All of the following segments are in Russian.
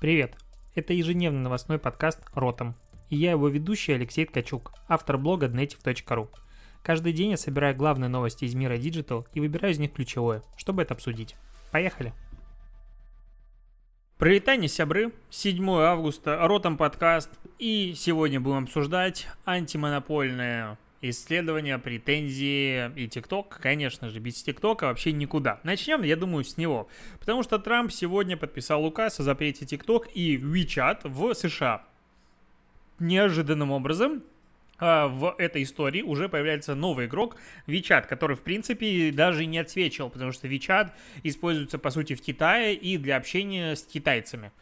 Привет! Это ежедневный новостной подкаст «Ротом». И я его ведущий Алексей Ткачук, автор блога dnetiv.ru. Каждый день я собираю главные новости из мира Digital и выбираю из них ключевое, чтобы это обсудить. Поехали! Пролетание сябры, 7 августа, Ротом подкаст. И сегодня будем обсуждать антимонопольное исследования, претензии и ТикТок, конечно же, без ТикТока вообще никуда. Начнем, я думаю, с него. Потому что Трамп сегодня подписал указ о запрете ТикТок и WeChat в США. Неожиданным образом а, в этой истории уже появляется новый игрок WeChat, который, в принципе, даже не отсвечивал, потому что WeChat используется, по сути, в Китае и для общения с китайцами.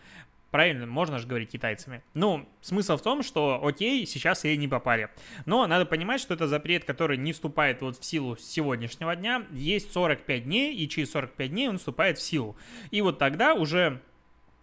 Правильно, можно же говорить китайцами. Ну, смысл в том, что окей, сейчас ей не попали. Но надо понимать, что это запрет, который не вступает вот в силу с сегодняшнего дня. Есть 45 дней, и через 45 дней он вступает в силу. И вот тогда уже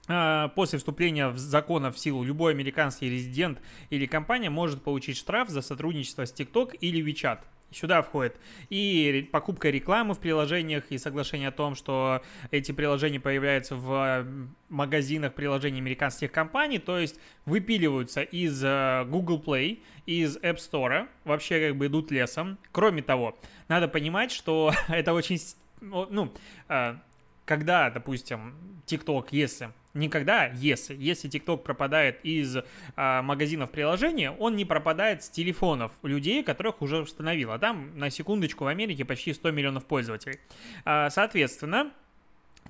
а, После вступления закона в силу любой американский резидент или компания может получить штраф за сотрудничество с TikTok или WeChat. Сюда входит и покупка рекламы в приложениях, и соглашение о том, что эти приложения появляются в магазинах приложений американских компаний, то есть выпиливаются из э, Google Play, из App Store, вообще как бы идут лесом. Кроме того, надо понимать, что это очень, ну, э, когда, допустим, TikTok, если никогда, если, если TikTok пропадает из а, магазинов приложения, он не пропадает с телефонов людей, которых уже установил. А там, на секундочку, в Америке почти 100 миллионов пользователей. А, соответственно,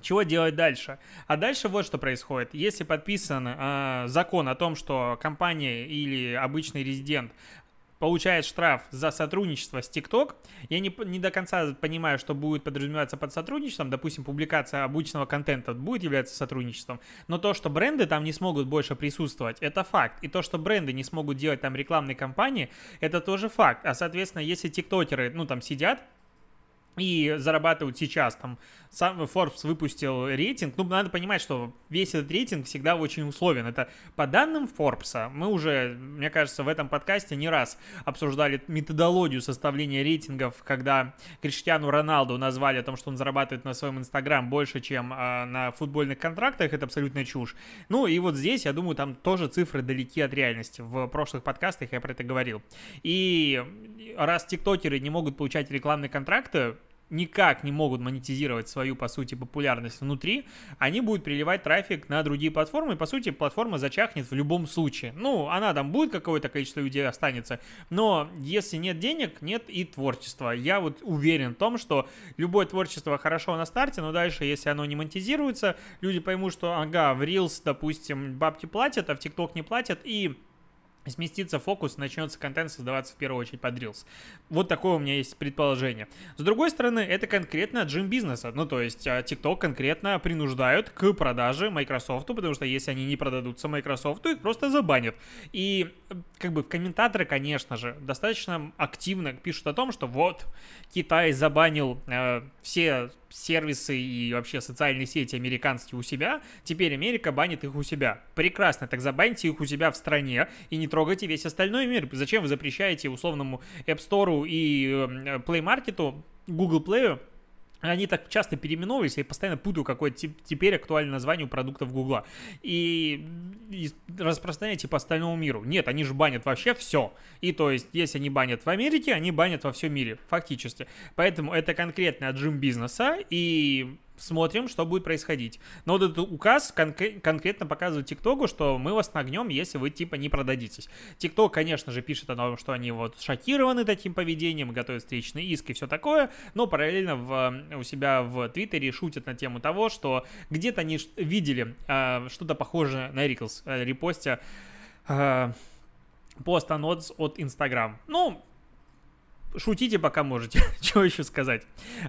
чего делать дальше? А дальше вот что происходит. Если подписан э, закон о том, что компания или обычный резидент получает штраф за сотрудничество с TikTok. Я не, не до конца понимаю, что будет подразумеваться под сотрудничеством. Допустим, публикация обычного контента будет являться сотрудничеством. Но то, что бренды там не смогут больше присутствовать, это факт. И то, что бренды не смогут делать там рекламные кампании, это тоже факт. А, соответственно, если тиктокеры, ну, там сидят, и зарабатывают сейчас. Там сам Forbes выпустил рейтинг. Ну, надо понимать, что весь этот рейтинг всегда очень условен. Это по данным Forbes, мы уже, мне кажется, в этом подкасте не раз обсуждали методологию составления рейтингов, когда Криштиану Роналду назвали о том, что он зарабатывает на своем Инстаграм больше, чем э, на футбольных контрактах. Это абсолютно чушь. Ну, и вот здесь, я думаю, там тоже цифры далеки от реальности. В прошлых подкастах я про это говорил. И раз тиктокеры не могут получать рекламные контракты, никак не могут монетизировать свою, по сути, популярность внутри, они будут приливать трафик на другие платформы, и, по сути, платформа зачахнет в любом случае. Ну, она там будет, какое-то количество людей останется, но если нет денег, нет и творчества. Я вот уверен в том, что любое творчество хорошо на старте, но дальше, если оно не монетизируется, люди поймут, что, ага, в Reels, допустим, бабки платят, а в TikTok не платят, и сместится фокус, начнется контент создаваться в первую очередь под Reels. Вот такое у меня есть предположение. С другой стороны, это конкретно джим бизнеса. Ну, то есть а, TikTok конкретно принуждают к продаже Microsoft, потому что если они не продадутся Microsoft, их просто забанят. И как бы комментаторы, конечно же, достаточно активно пишут о том, что вот Китай забанил э, все сервисы и вообще социальные сети американские у себя, теперь Америка банит их у себя. Прекрасно, так забаньте их у себя в стране и не трогайте весь остальной мир. Зачем вы запрещаете условному App Store и э, Play Market, Google Play они так часто переименовывались, я постоянно путаю, какое теперь актуальное название у продуктов Гугла. И, и распространяйте по остальному миру. Нет, они же банят вообще все. И то есть, если они банят в Америке, они банят во всем мире, фактически. Поэтому это конкретно отжим бизнеса, и смотрим, что будет происходить. Но вот этот указ кон- конкретно показывает ТикТоку, что мы вас нагнем, если вы типа не продадитесь. ТикТок, конечно же, пишет о том, что они вот шокированы таким поведением, готовят встречный иск и все такое, но параллельно в, у себя в Твиттере шутят на тему того, что где-то они видели э, что-то похожее на Риклс, э, репостя э, пост анонс от Инстаграм. Ну, шутите пока можете, что еще сказать.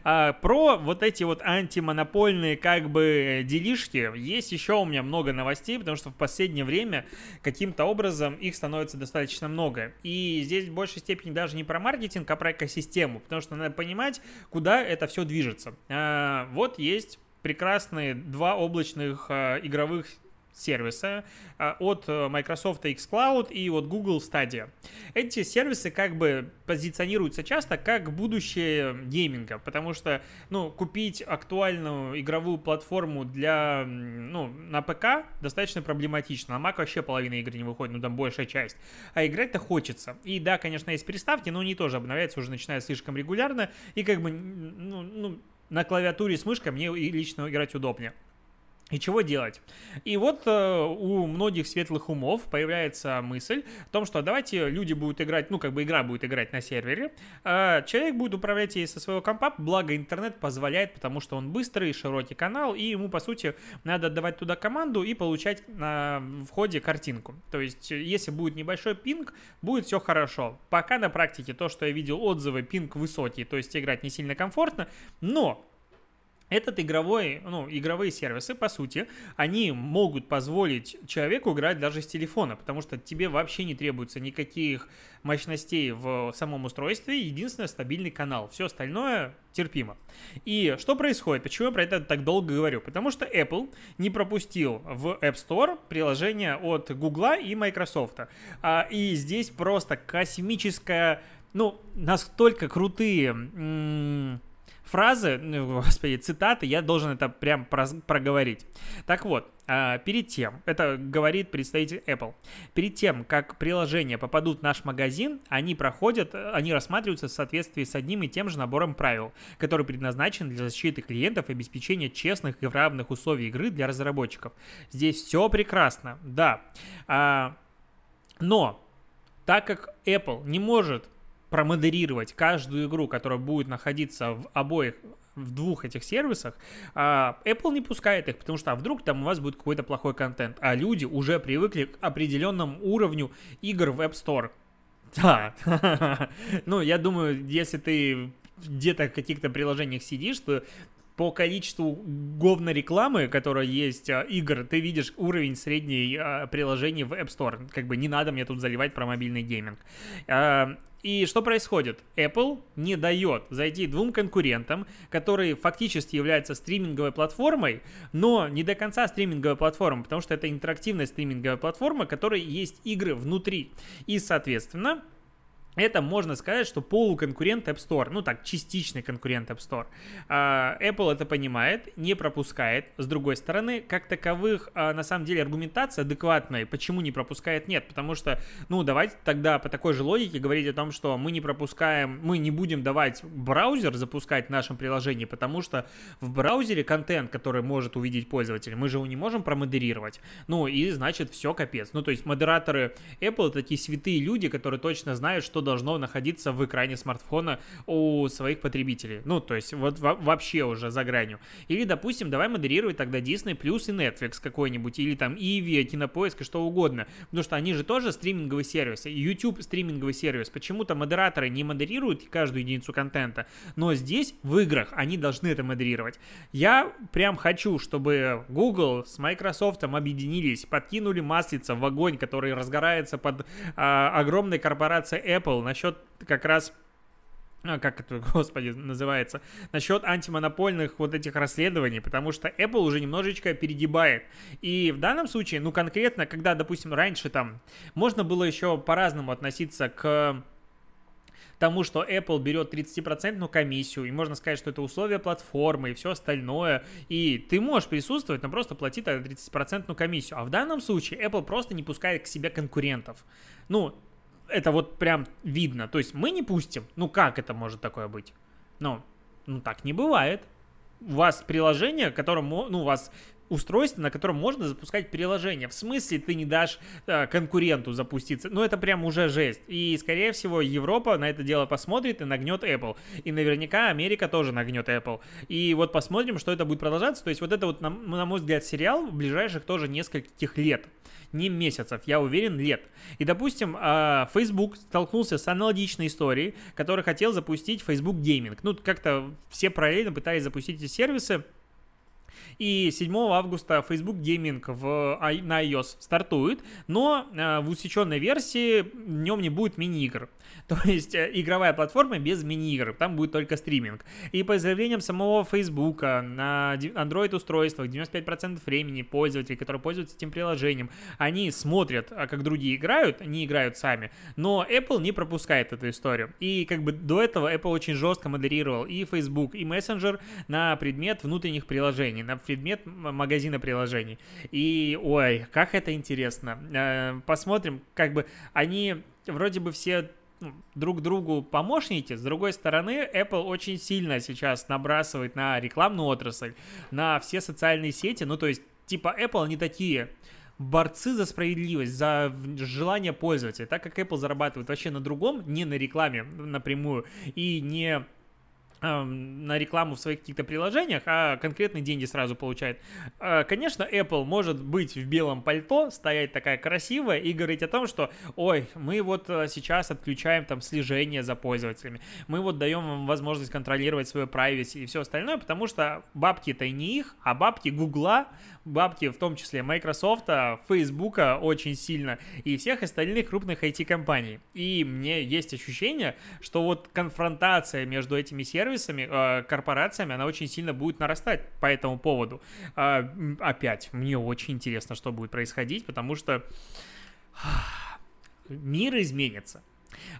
А, про вот эти вот антимонопольные как бы делишки есть еще у меня много новостей, потому что в последнее время каким-то образом их становится достаточно много. И здесь в большей степени даже не про маркетинг, а про экосистему, потому что надо понимать, куда это все движется. А, вот есть прекрасные два облачных а, игровых сервиса а, от э, Microsoft xCloud и от Google Stadia. Эти сервисы как бы позиционируются часто как будущее гейминга, потому что, ну, купить актуальную игровую платформу для, ну, на ПК достаточно проблематично. На Mac вообще половина игр не выходит, ну, там большая часть. А играть-то хочется. И да, конечно, есть приставки, но они тоже обновляются уже начиная слишком регулярно, и как бы, ну, ну на клавиатуре с мышкой мне лично играть удобнее. И чего делать? И вот э, у многих светлых умов появляется мысль о том, что давайте люди будут играть, ну как бы игра будет играть на сервере, э, человек будет управлять ей со своего компа, благо интернет позволяет, потому что он быстрый, широкий канал, и ему по сути надо отдавать туда команду и получать на входе картинку. То есть если будет небольшой пинг, будет все хорошо. Пока на практике то, что я видел отзывы, пинг высокий, то есть играть не сильно комфортно, но этот игровой, ну, игровые сервисы, по сути, они могут позволить человеку играть даже с телефона, потому что тебе вообще не требуется никаких мощностей в самом устройстве, единственное стабильный канал, все остальное терпимо. И что происходит? Почему я про это так долго говорю? Потому что Apple не пропустил в App Store приложение от Google и Microsoft. А, и здесь просто космическая, ну, настолько крутые фразы, ну, господи, цитаты, я должен это прям проговорить. Так вот, а, перед тем, это говорит представитель Apple, перед тем, как приложения попадут в наш магазин, они проходят, они рассматриваются в соответствии с одним и тем же набором правил, который предназначен для защиты клиентов и обеспечения честных и равных условий игры для разработчиков. Здесь все прекрасно, да. А, но так как Apple не может промодерировать каждую игру, которая будет находиться в обоих в двух этих сервисах, а Apple не пускает их, потому что а вдруг там у вас будет какой-то плохой контент, а люди уже привыкли к определенному уровню игр в App Store. Да, ну я думаю, если ты где-то в каких-то приложениях сидишь, то по количеству говно рекламы, которая есть, а, игр, ты видишь уровень средней а, приложений в App Store. Как бы не надо мне тут заливать про мобильный гейминг. А, и что происходит? Apple не дает зайти двум конкурентам, которые фактически являются стриминговой платформой, но не до конца стриминговой платформой, потому что это интерактивная стриминговая платформа, которой есть игры внутри. И, соответственно, это можно сказать, что полуконкурент App Store, ну так, частичный конкурент App Store. А, Apple это понимает, не пропускает. С другой стороны, как таковых, а, на самом деле, аргументация адекватная, почему не пропускает, нет. Потому что, ну, давайте тогда по такой же логике говорить о том, что мы не пропускаем, мы не будем давать браузер запускать в нашем приложении, потому что в браузере контент, который может увидеть пользователь, мы же его не можем промодерировать. Ну, и значит, все капец. Ну, то есть модераторы Apple такие святые люди, которые точно знают, что должно находиться в экране смартфона у своих потребителей. Ну, то есть вот вообще уже за гранью. Или, допустим, давай модерировать тогда Disney Plus и Netflix какой-нибудь, или там Иви, Кинопоиск и что угодно. Потому что они же тоже стриминговый сервис. YouTube стриминговый сервис. Почему-то модераторы не модерируют каждую единицу контента, но здесь в играх они должны это модерировать. Я прям хочу, чтобы Google с Microsoft объединились, подкинули маслица в огонь, который разгорается под а, огромной корпорацией Apple, Apple насчет как раз а, как это, господи, называется, насчет антимонопольных вот этих расследований, потому что Apple уже немножечко перегибает. И в данном случае, ну, конкретно, когда, допустим, раньше там можно было еще по-разному относиться к тому, что Apple берет 30% комиссию, и можно сказать, что это условия платформы и все остальное, и ты можешь присутствовать, но просто плати тогда 30% комиссию. А в данном случае Apple просто не пускает к себе конкурентов. Ну, это вот прям видно. То есть мы не пустим. Ну как это может такое быть? Ну, ну так не бывает. У вас приложение, которым, ну, у вас устройство, на котором можно запускать приложение. В смысле ты не дашь э, конкуренту запуститься? Ну, это прям уже жесть. И, скорее всего, Европа на это дело посмотрит и нагнет Apple. И наверняка Америка тоже нагнет Apple. И вот посмотрим, что это будет продолжаться. То есть вот это вот, на, на мой взгляд, сериал в ближайших тоже нескольких лет не месяцев, я уверен, лет. И, допустим, а, Facebook столкнулся с аналогичной историей, который хотел запустить Facebook Gaming. Ну, как-то все параллельно пытались запустить эти сервисы, И 7 августа Facebook Gaming в, на iOS стартует, но в усеченной версии в нем не будет мини-игр. То есть э, игровая платформа без мини-игр, там будет только стриминг. И по заявлениям самого Facebook на Android-устройствах 95% времени пользователей, которые пользуются этим приложением, они смотрят, а как другие играют, не играют сами, но Apple не пропускает эту историю. И как бы до этого Apple очень жестко модерировал и Facebook, и Messenger на предмет внутренних приложений, на предмет магазина приложений. И, ой, как это интересно. Э, посмотрим, как бы они вроде бы все ну, друг другу помощники. С другой стороны, Apple очень сильно сейчас набрасывает на рекламную отрасль, на все социальные сети. Ну, то есть, типа, Apple не такие борцы за справедливость, за желание пользователя, так как Apple зарабатывает вообще на другом, не на рекламе напрямую и не на рекламу в своих каких-то приложениях, а конкретные деньги сразу получает. А, конечно, Apple может быть в белом пальто, стоять такая красивая и говорить о том, что, ой, мы вот э, сейчас отключаем там слежение за пользователями, мы вот даем вам возможность контролировать свою privacy и все остальное, потому что бабки-то не их, а бабки Гугла, бабки в том числе Microsoft, Facebook очень сильно и всех остальных крупных IT-компаний. И мне есть ощущение, что вот конфронтация между этими сервисами, э, корпорациями, она очень сильно будет нарастать по этому поводу. Э, опять, мне очень интересно, что будет происходить, потому что мир изменится.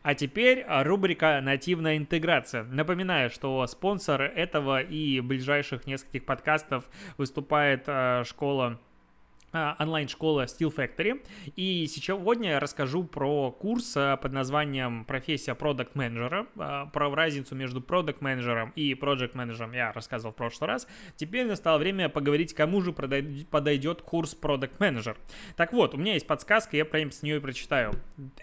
А теперь рубрика «Нативная интеграция». Напоминаю, что спонсор этого и ближайших нескольких подкастов выступает э, школа а, онлайн-школа Steel Factory. И сегодня я расскажу про курс а, под названием «Профессия продукт менеджера а, про разницу между продукт менеджером и project менеджером я рассказывал в прошлый раз. Теперь настало время поговорить, кому же подойдет курс продукт менеджер Так вот, у меня есть подсказка, я прям с нее и прочитаю.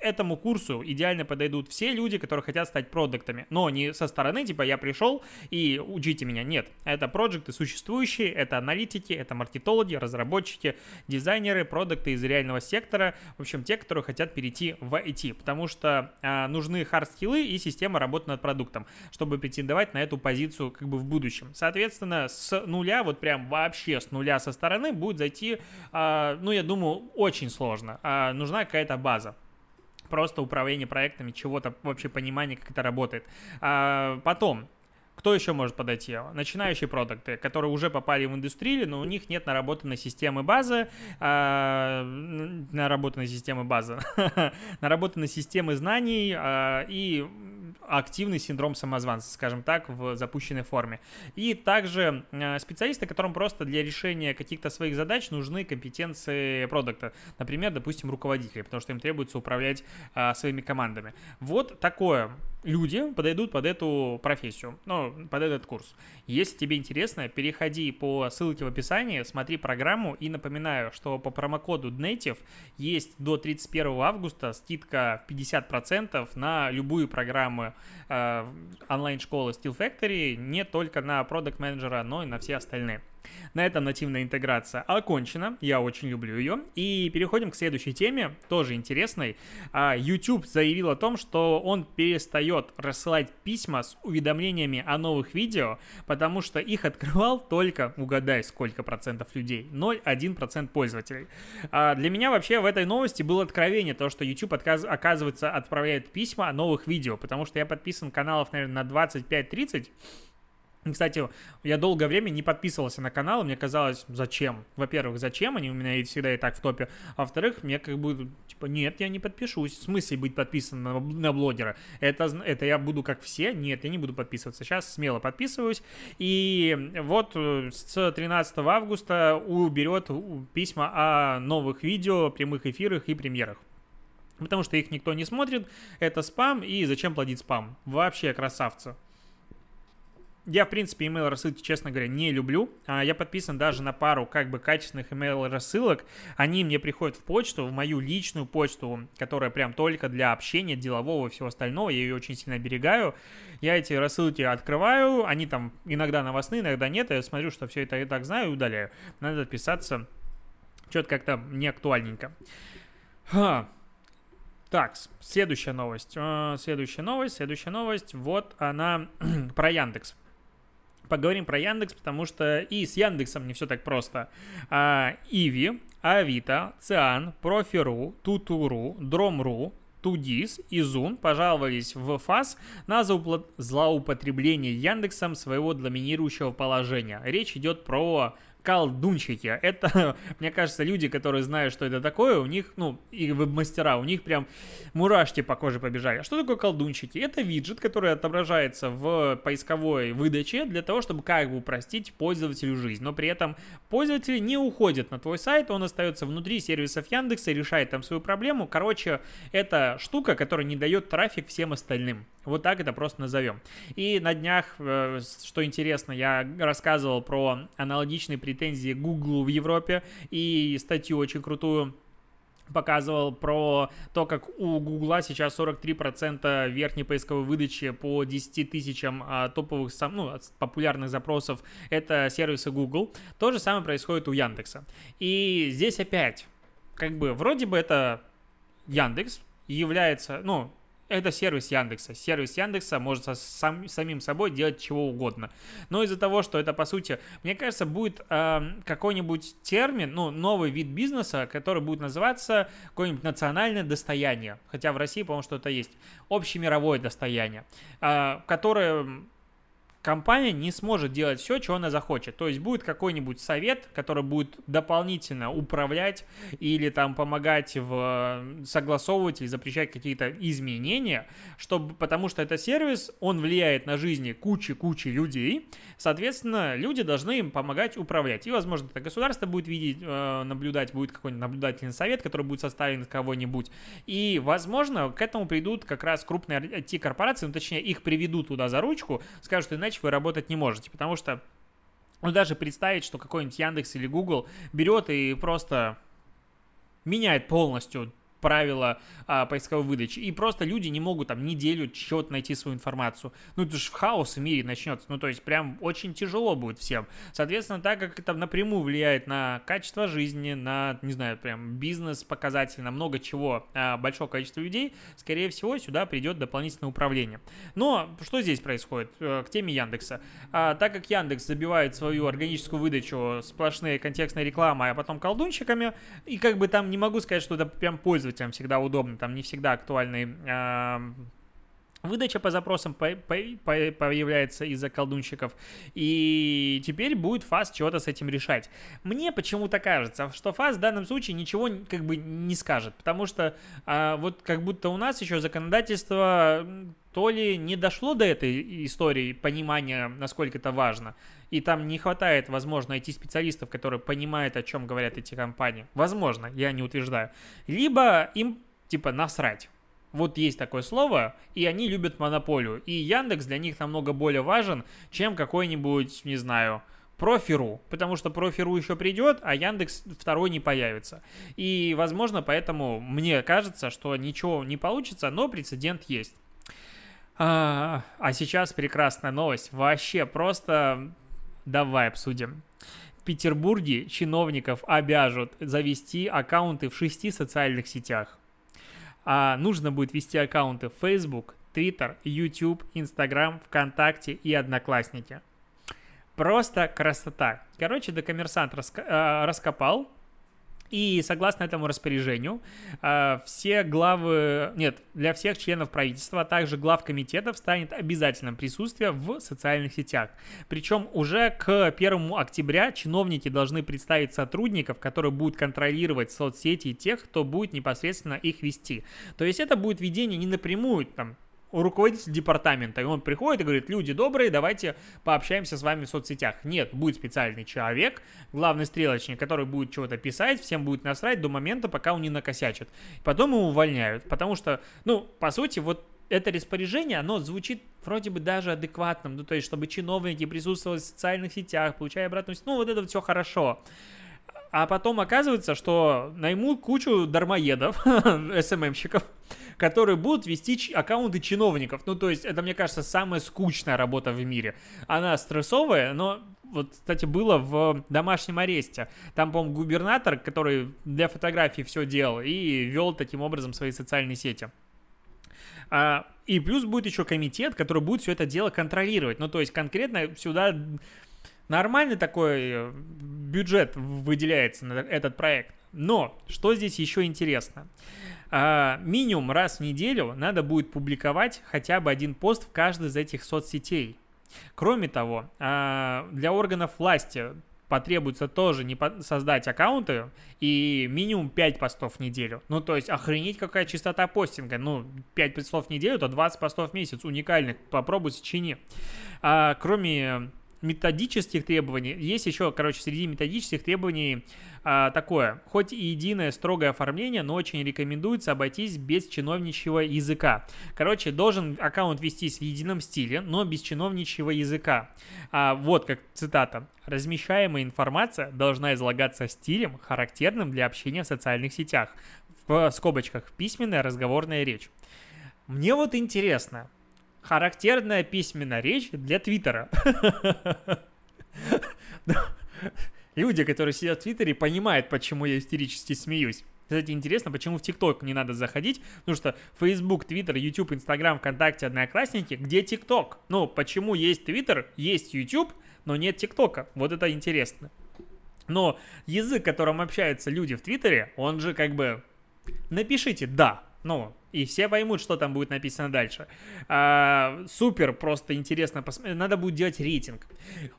Этому курсу идеально подойдут все люди, которые хотят стать продуктами, но не со стороны, типа я пришел и учите меня. Нет, это проекты существующие, это аналитики, это маркетологи, разработчики, дизайнеры, продукты из реального сектора, в общем, те, которые хотят перейти в IT, потому что а, нужны хард-скиллы и система работы над продуктом, чтобы претендовать на эту позицию как бы в будущем. Соответственно, с нуля, вот прям вообще с нуля со стороны будет зайти, а, ну, я думаю, очень сложно. А, нужна какая-то база просто управление проектами, чего-то вообще понимание, как это работает. А, потом, кто еще может подойти? Начинающие продукты, которые уже попали в индустрию, но у них нет наработанной системы базы, а, наработанной системы базы, наработанной системы знаний а, и активный синдром самозванца, скажем так, в запущенной форме. И также а, специалисты, которым просто для решения каких-то своих задач нужны компетенции продукта. Например, допустим, руководители, потому что им требуется управлять а, своими командами. Вот такое люди подойдут под эту профессию, ну, под этот курс. Если тебе интересно, переходи по ссылке в описании, смотри программу и напоминаю, что по промокоду DNATIVE есть до 31 августа скидка 50% на любую программу э, онлайн-школы Steel Factory, не только на продукт менеджера но и на все остальные. На этом нативная интеграция окончена, я очень люблю ее. И переходим к следующей теме, тоже интересной. А, YouTube заявил о том, что он перестает рассылать письма с уведомлениями о новых видео, потому что их открывал только, угадай, сколько процентов людей, 0,1% пользователей. А для меня вообще в этой новости было откровение, то, что YouTube отказ, оказывается отправляет письма о новых видео, потому что я подписан каналов, наверное, на 25-30, кстати, я долгое время не подписывался на канал, мне казалось, зачем? Во-первых, зачем? Они у меня всегда и так в топе. А во-вторых, мне как бы, типа, нет, я не подпишусь. В смысле быть подписан на, на блогера? Это, это я буду как все? Нет, я не буду подписываться. Сейчас смело подписываюсь. И вот э, с 13 августа уберет письма о новых видео, прямых эфирах и премьерах. Потому что их никто не смотрит, это спам, и зачем платить спам? Вообще красавцы. Я, в принципе, email рассылки, честно говоря, не люблю. А, я подписан даже на пару как бы качественных email рассылок. Они мне приходят в почту, в мою личную почту, которая прям только для общения, делового и всего остального. Я ее очень сильно оберегаю. Я эти рассылки открываю, они там иногда новостные, иногда нет. Я смотрю, что все это я так знаю и удаляю. Надо отписаться. Что-то как-то не актуальненько. Ха. Так, следующая новость. А, следующая новость, следующая новость. Вот она про Яндекс. Поговорим про Яндекс, потому что и с Яндексом не все так просто. А, Иви, Авито, Циан, Профи.ру, Тутуру, Дром.ру, Тудис и Зун пожаловались в ФАС на злоупотребление Яндексом своего доминирующего положения. Речь идет про колдунчики. Это, мне кажется, люди, которые знают, что это такое, у них, ну, и веб-мастера, у них прям мурашки по коже побежали. А что такое колдунчики? Это виджет, который отображается в поисковой выдаче для того, чтобы как бы упростить пользователю жизнь. Но при этом пользователь не уходит на твой сайт, он остается внутри сервисов Яндекса, решает там свою проблему. Короче, это штука, которая не дает трафик всем остальным. Вот так это просто назовем. И на днях, э, что интересно, я рассказывал про аналогичные претензии Google в Европе и статью очень крутую показывал про то, как у Гугла сейчас 43% верхней поисковой выдачи по 10 тысячам а, топовых, ну, популярных запросов это сервисы Google. То же самое происходит у Яндекса. И здесь опять, как бы, вроде бы это Яндекс является, ну, это сервис Яндекса. Сервис Яндекса может со, сам, самим собой делать чего угодно. Но из-за того, что это, по сути, мне кажется, будет э, какой-нибудь термин, ну, новый вид бизнеса, который будет называться какое-нибудь национальное достояние. Хотя в России, по-моему, что-то есть. Общемировое достояние, э, которое компания не сможет делать все, чего она захочет. То есть будет какой-нибудь совет, который будет дополнительно управлять или там помогать в согласовывать или запрещать какие-то изменения, чтобы, потому что это сервис, он влияет на жизни кучи-кучи людей, соответственно, люди должны им помогать управлять. И, возможно, это государство будет видеть, э, наблюдать, будет какой-нибудь наблюдательный совет, который будет составлен из кого-нибудь. И, возможно, к этому придут как раз крупные IT-корпорации, ну, точнее, их приведут туда за ручку, скажут, что иначе вы работать не можете, потому что ну, даже представить, что какой-нибудь Яндекс или Google берет и просто меняет полностью правила а, поисковой выдачи. И просто люди не могут там неделю чего-то найти свою информацию. Ну, это же в хаос в мире начнется. Ну, то есть прям очень тяжело будет всем. Соответственно, так как это напрямую влияет на качество жизни, на, не знаю, прям бизнес показатель, на много чего а, большое количество людей, скорее всего, сюда придет дополнительное управление. Но что здесь происходит э, к теме Яндекса? А, так как Яндекс забивает свою органическую выдачу сплошные контекстной рекламой, а потом колдунчиками, и как бы там не могу сказать, что это прям пользуется пользователям всегда удобно, там не всегда актуальный Выдача по запросам по по по появляется из-за колдунщиков, и теперь будет ФАС чего-то с этим решать. Мне почему-то кажется, что ФАС в данном случае ничего как бы не скажет, потому что а, вот как будто у нас еще законодательство то ли не дошло до этой истории понимания, насколько это важно, и там не хватает, возможно, найти специалистов, которые понимают, о чем говорят эти компании. Возможно, я не утверждаю. Либо им, типа, насрать. Вот есть такое слово, и они любят монополию. И Яндекс для них намного более важен, чем какой-нибудь, не знаю, Профиру, потому что Профиру еще придет, а Яндекс второй не появится. И, возможно, поэтому мне кажется, что ничего не получится, но прецедент есть. А, а сейчас прекрасная новость. Вообще просто давай обсудим. В Петербурге чиновников обяжут завести аккаунты в шести социальных сетях. А нужно будет вести аккаунты в Facebook, Twitter, YouTube, Instagram, ВКонтакте и Одноклассники. Просто красота. Короче, докоммерсант раска- э, раскопал и согласно этому распоряжению, а, все главы, нет, для всех членов правительства, а также глав комитетов станет обязательным присутствие в социальных сетях. Причем уже к 1 октября чиновники должны представить сотрудников, которые будут контролировать соцсети тех, кто будет непосредственно их вести. То есть это будет ведение не напрямую, там, руководитель департамента, и он приходит и говорит, люди добрые, давайте пообщаемся с вами в соцсетях. Нет, будет специальный человек, главный стрелочник, который будет чего-то писать, всем будет насрать до момента, пока он не накосячит. Потом его увольняют, потому что, ну, по сути, вот это распоряжение, оно звучит вроде бы даже адекватным, ну, то есть, чтобы чиновники присутствовали в социальных сетях, получая обратную связь, ну, вот это все хорошо. А потом оказывается, что наймут кучу дармоедов, СММщиков, которые будут вести аккаунты чиновников. Ну, то есть, это, мне кажется, самая скучная работа в мире. Она стрессовая, но вот, кстати, было в домашнем аресте. Там, по-моему, губернатор, который для фотографий все делал и вел таким образом свои социальные сети. А, И плюс будет еще комитет, который будет все это дело контролировать. Ну, то есть конкретно сюда нормальный такой э, бюджет выделяется на этот проект. Но что здесь еще интересно? А, минимум раз в неделю надо будет публиковать хотя бы один пост в каждой из этих соцсетей. Кроме того, а, для органов власти потребуется тоже не создать аккаунты и минимум 5 постов в неделю. Ну, то есть, охренеть, какая частота постинга. Ну, 5 постов в неделю, то 20 постов в месяц уникальных. Попробуй сочини. А, кроме методических требований, есть еще, короче, среди методических требований а, такое. Хоть и единое строгое оформление, но очень рекомендуется обойтись без чиновничьего языка. Короче, должен аккаунт вестись в едином стиле, но без чиновничьего языка. А, вот как цитата. Размещаемая информация должна излагаться стилем, характерным для общения в социальных сетях. В скобочках письменная разговорная речь. Мне вот интересно, характерная письменная речь для Твиттера. Люди, которые сидят в Твиттере, понимают, почему я истерически смеюсь. Кстати, интересно, почему в ТикТок не надо заходить, потому что Facebook, Twitter, YouTube, Instagram, ВКонтакте, Одноклассники, где ТикТок? Ну, почему есть Twitter, есть YouTube, но нет ТикТока? Вот это интересно. Но язык, которым общаются люди в Твиттере, он же как бы... Напишите «да», ну, и все поймут, что там будет написано дальше. А, супер, просто интересно. посмотреть. Надо будет делать рейтинг.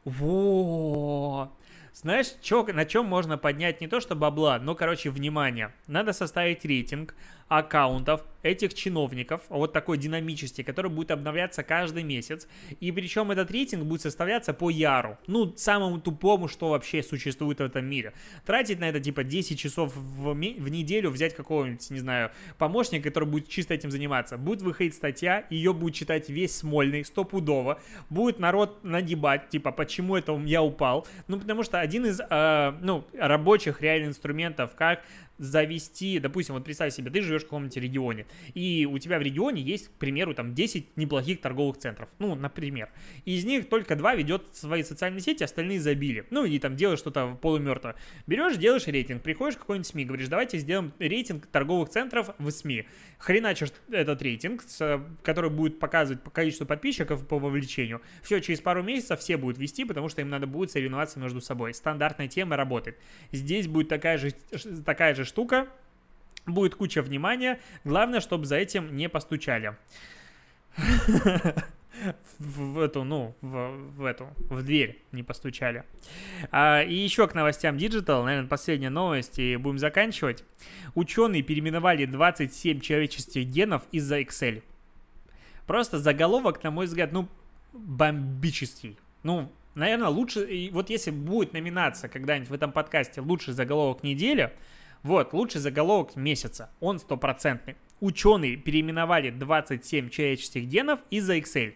Вот. Знаешь, чё, на чем можно поднять не то что бабла, но, короче, внимание. Надо составить рейтинг аккаунтов этих чиновников, вот такой динамический, который будет обновляться каждый месяц. И причем этот рейтинг будет составляться по яру. Ну, самому тупому, что вообще существует в этом мире. Тратить на это типа 10 часов в, в неделю, взять какого-нибудь, не знаю, помощника, который будет чисто этим заниматься. Будет выходить статья, ее будет читать весь Смольный, стопудово. Будет народ нагибать, типа, почему это я упал. Ну, потому что один из, э, ну, рабочих реально инструментов, как завести, допустим, вот представь себе, ты живешь в каком-нибудь регионе, и у тебя в регионе есть, к примеру, там 10 неплохих торговых центров, ну, например. Из них только два ведет свои социальные сети, остальные забили. Ну, и там делаешь что-то полумертво. Берешь, делаешь рейтинг, приходишь в какой-нибудь СМИ, говоришь, давайте сделаем рейтинг торговых центров в СМИ. Хреначишь этот рейтинг, который будет показывать по количеству подписчиков по вовлечению. Все, через пару месяцев все будут вести, потому что им надо будет соревноваться между собой. Стандартная тема работает. Здесь будет такая же, такая же штука, будет куча внимания, главное, чтобы за этим не постучали. в эту, ну, в, в эту, в дверь не постучали. А, и еще к новостям Digital, наверное, последняя новость, и будем заканчивать. Ученые переименовали 27 человеческих генов из-за Excel. Просто заголовок, на мой взгляд, ну, бомбический. Ну, наверное, лучше, и вот если будет номинация когда-нибудь в этом подкасте «Лучший заголовок недели», вот, лучший заголовок месяца, он стопроцентный. Ученые переименовали 27 человеческих генов из-за Excel.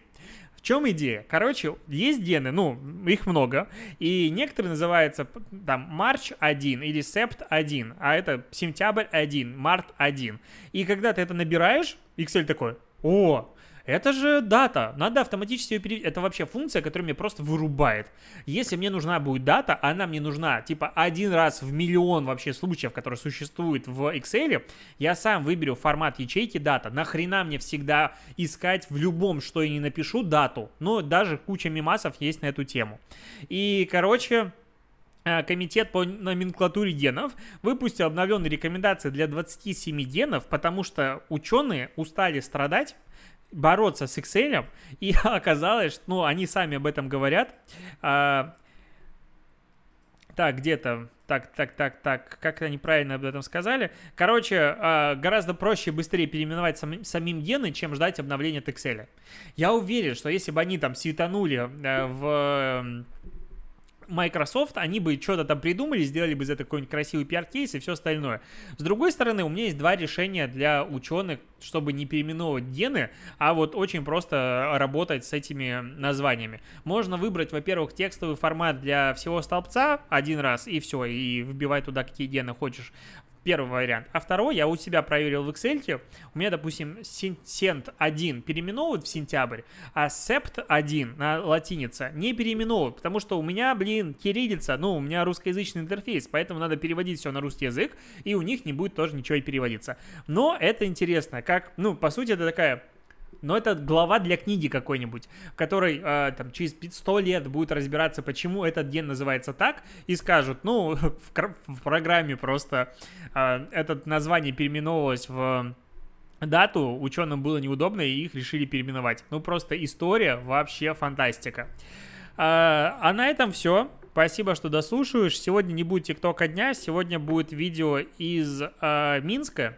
В чем идея? Короче, есть гены, ну, их много, и некоторые называются там March 1 или Sept 1, а это сентябрь 1, март 1. И когда ты это набираешь, Excel такой, о, это же дата. Надо автоматически ее перевести. Это вообще функция, которая мне просто вырубает. Если мне нужна будет дата, она мне нужна типа один раз в миллион вообще случаев, которые существуют в Excel, я сам выберу формат ячейки дата. Нахрена мне всегда искать в любом, что я не напишу, дату. Но даже куча мемасов есть на эту тему. И, короче, э, Комитет по номенклатуре генов выпустил обновленные рекомендации для 27 генов, потому что ученые устали страдать бороться с Excel, и оказалось, что, ну, они сами об этом говорят. А, так, где-то, так, так, так, так, как они правильно об этом сказали. Короче, а, гораздо проще и быстрее переименовать сам, самим гены, чем ждать обновления от Excel. Я уверен, что если бы они там светанули э, в Microsoft, они бы что-то там придумали, сделали бы из этого какой-нибудь красивый пиар-кейс и все остальное. С другой стороны, у меня есть два решения для ученых, чтобы не переименовывать гены, а вот очень просто работать с этими названиями. Можно выбрать, во-первых, текстовый формат для всего столбца один раз и все, и вбивать туда какие гены хочешь первый вариант. А второй я у себя проверил в Excel. У меня, допустим, сент 1 переименовывают в сентябрь, а септ 1 на латинице не переименовывают, потому что у меня, блин, кириллица, ну, у меня русскоязычный интерфейс, поэтому надо переводить все на русский язык, и у них не будет тоже ничего и переводиться. Но это интересно, как, ну, по сути, это такая но это глава для книги какой-нибудь, в которой э, там через 100 лет будет разбираться, почему этот день называется так, и скажут, ну, в, в программе просто э, это название переименовалось в дату, ученым было неудобно, и их решили переименовать. Ну, просто история вообще фантастика. А, а на этом все. Спасибо, что дослушаешь. Сегодня не будет ТикТока дня, сегодня будет видео из э, Минска,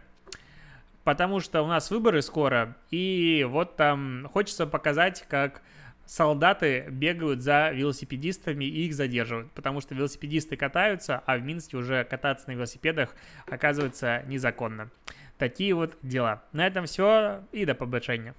потому что у нас выборы скоро, и вот там хочется показать, как солдаты бегают за велосипедистами и их задерживают, потому что велосипедисты катаются, а в Минске уже кататься на велосипедах оказывается незаконно. Такие вот дела. На этом все и до побачення.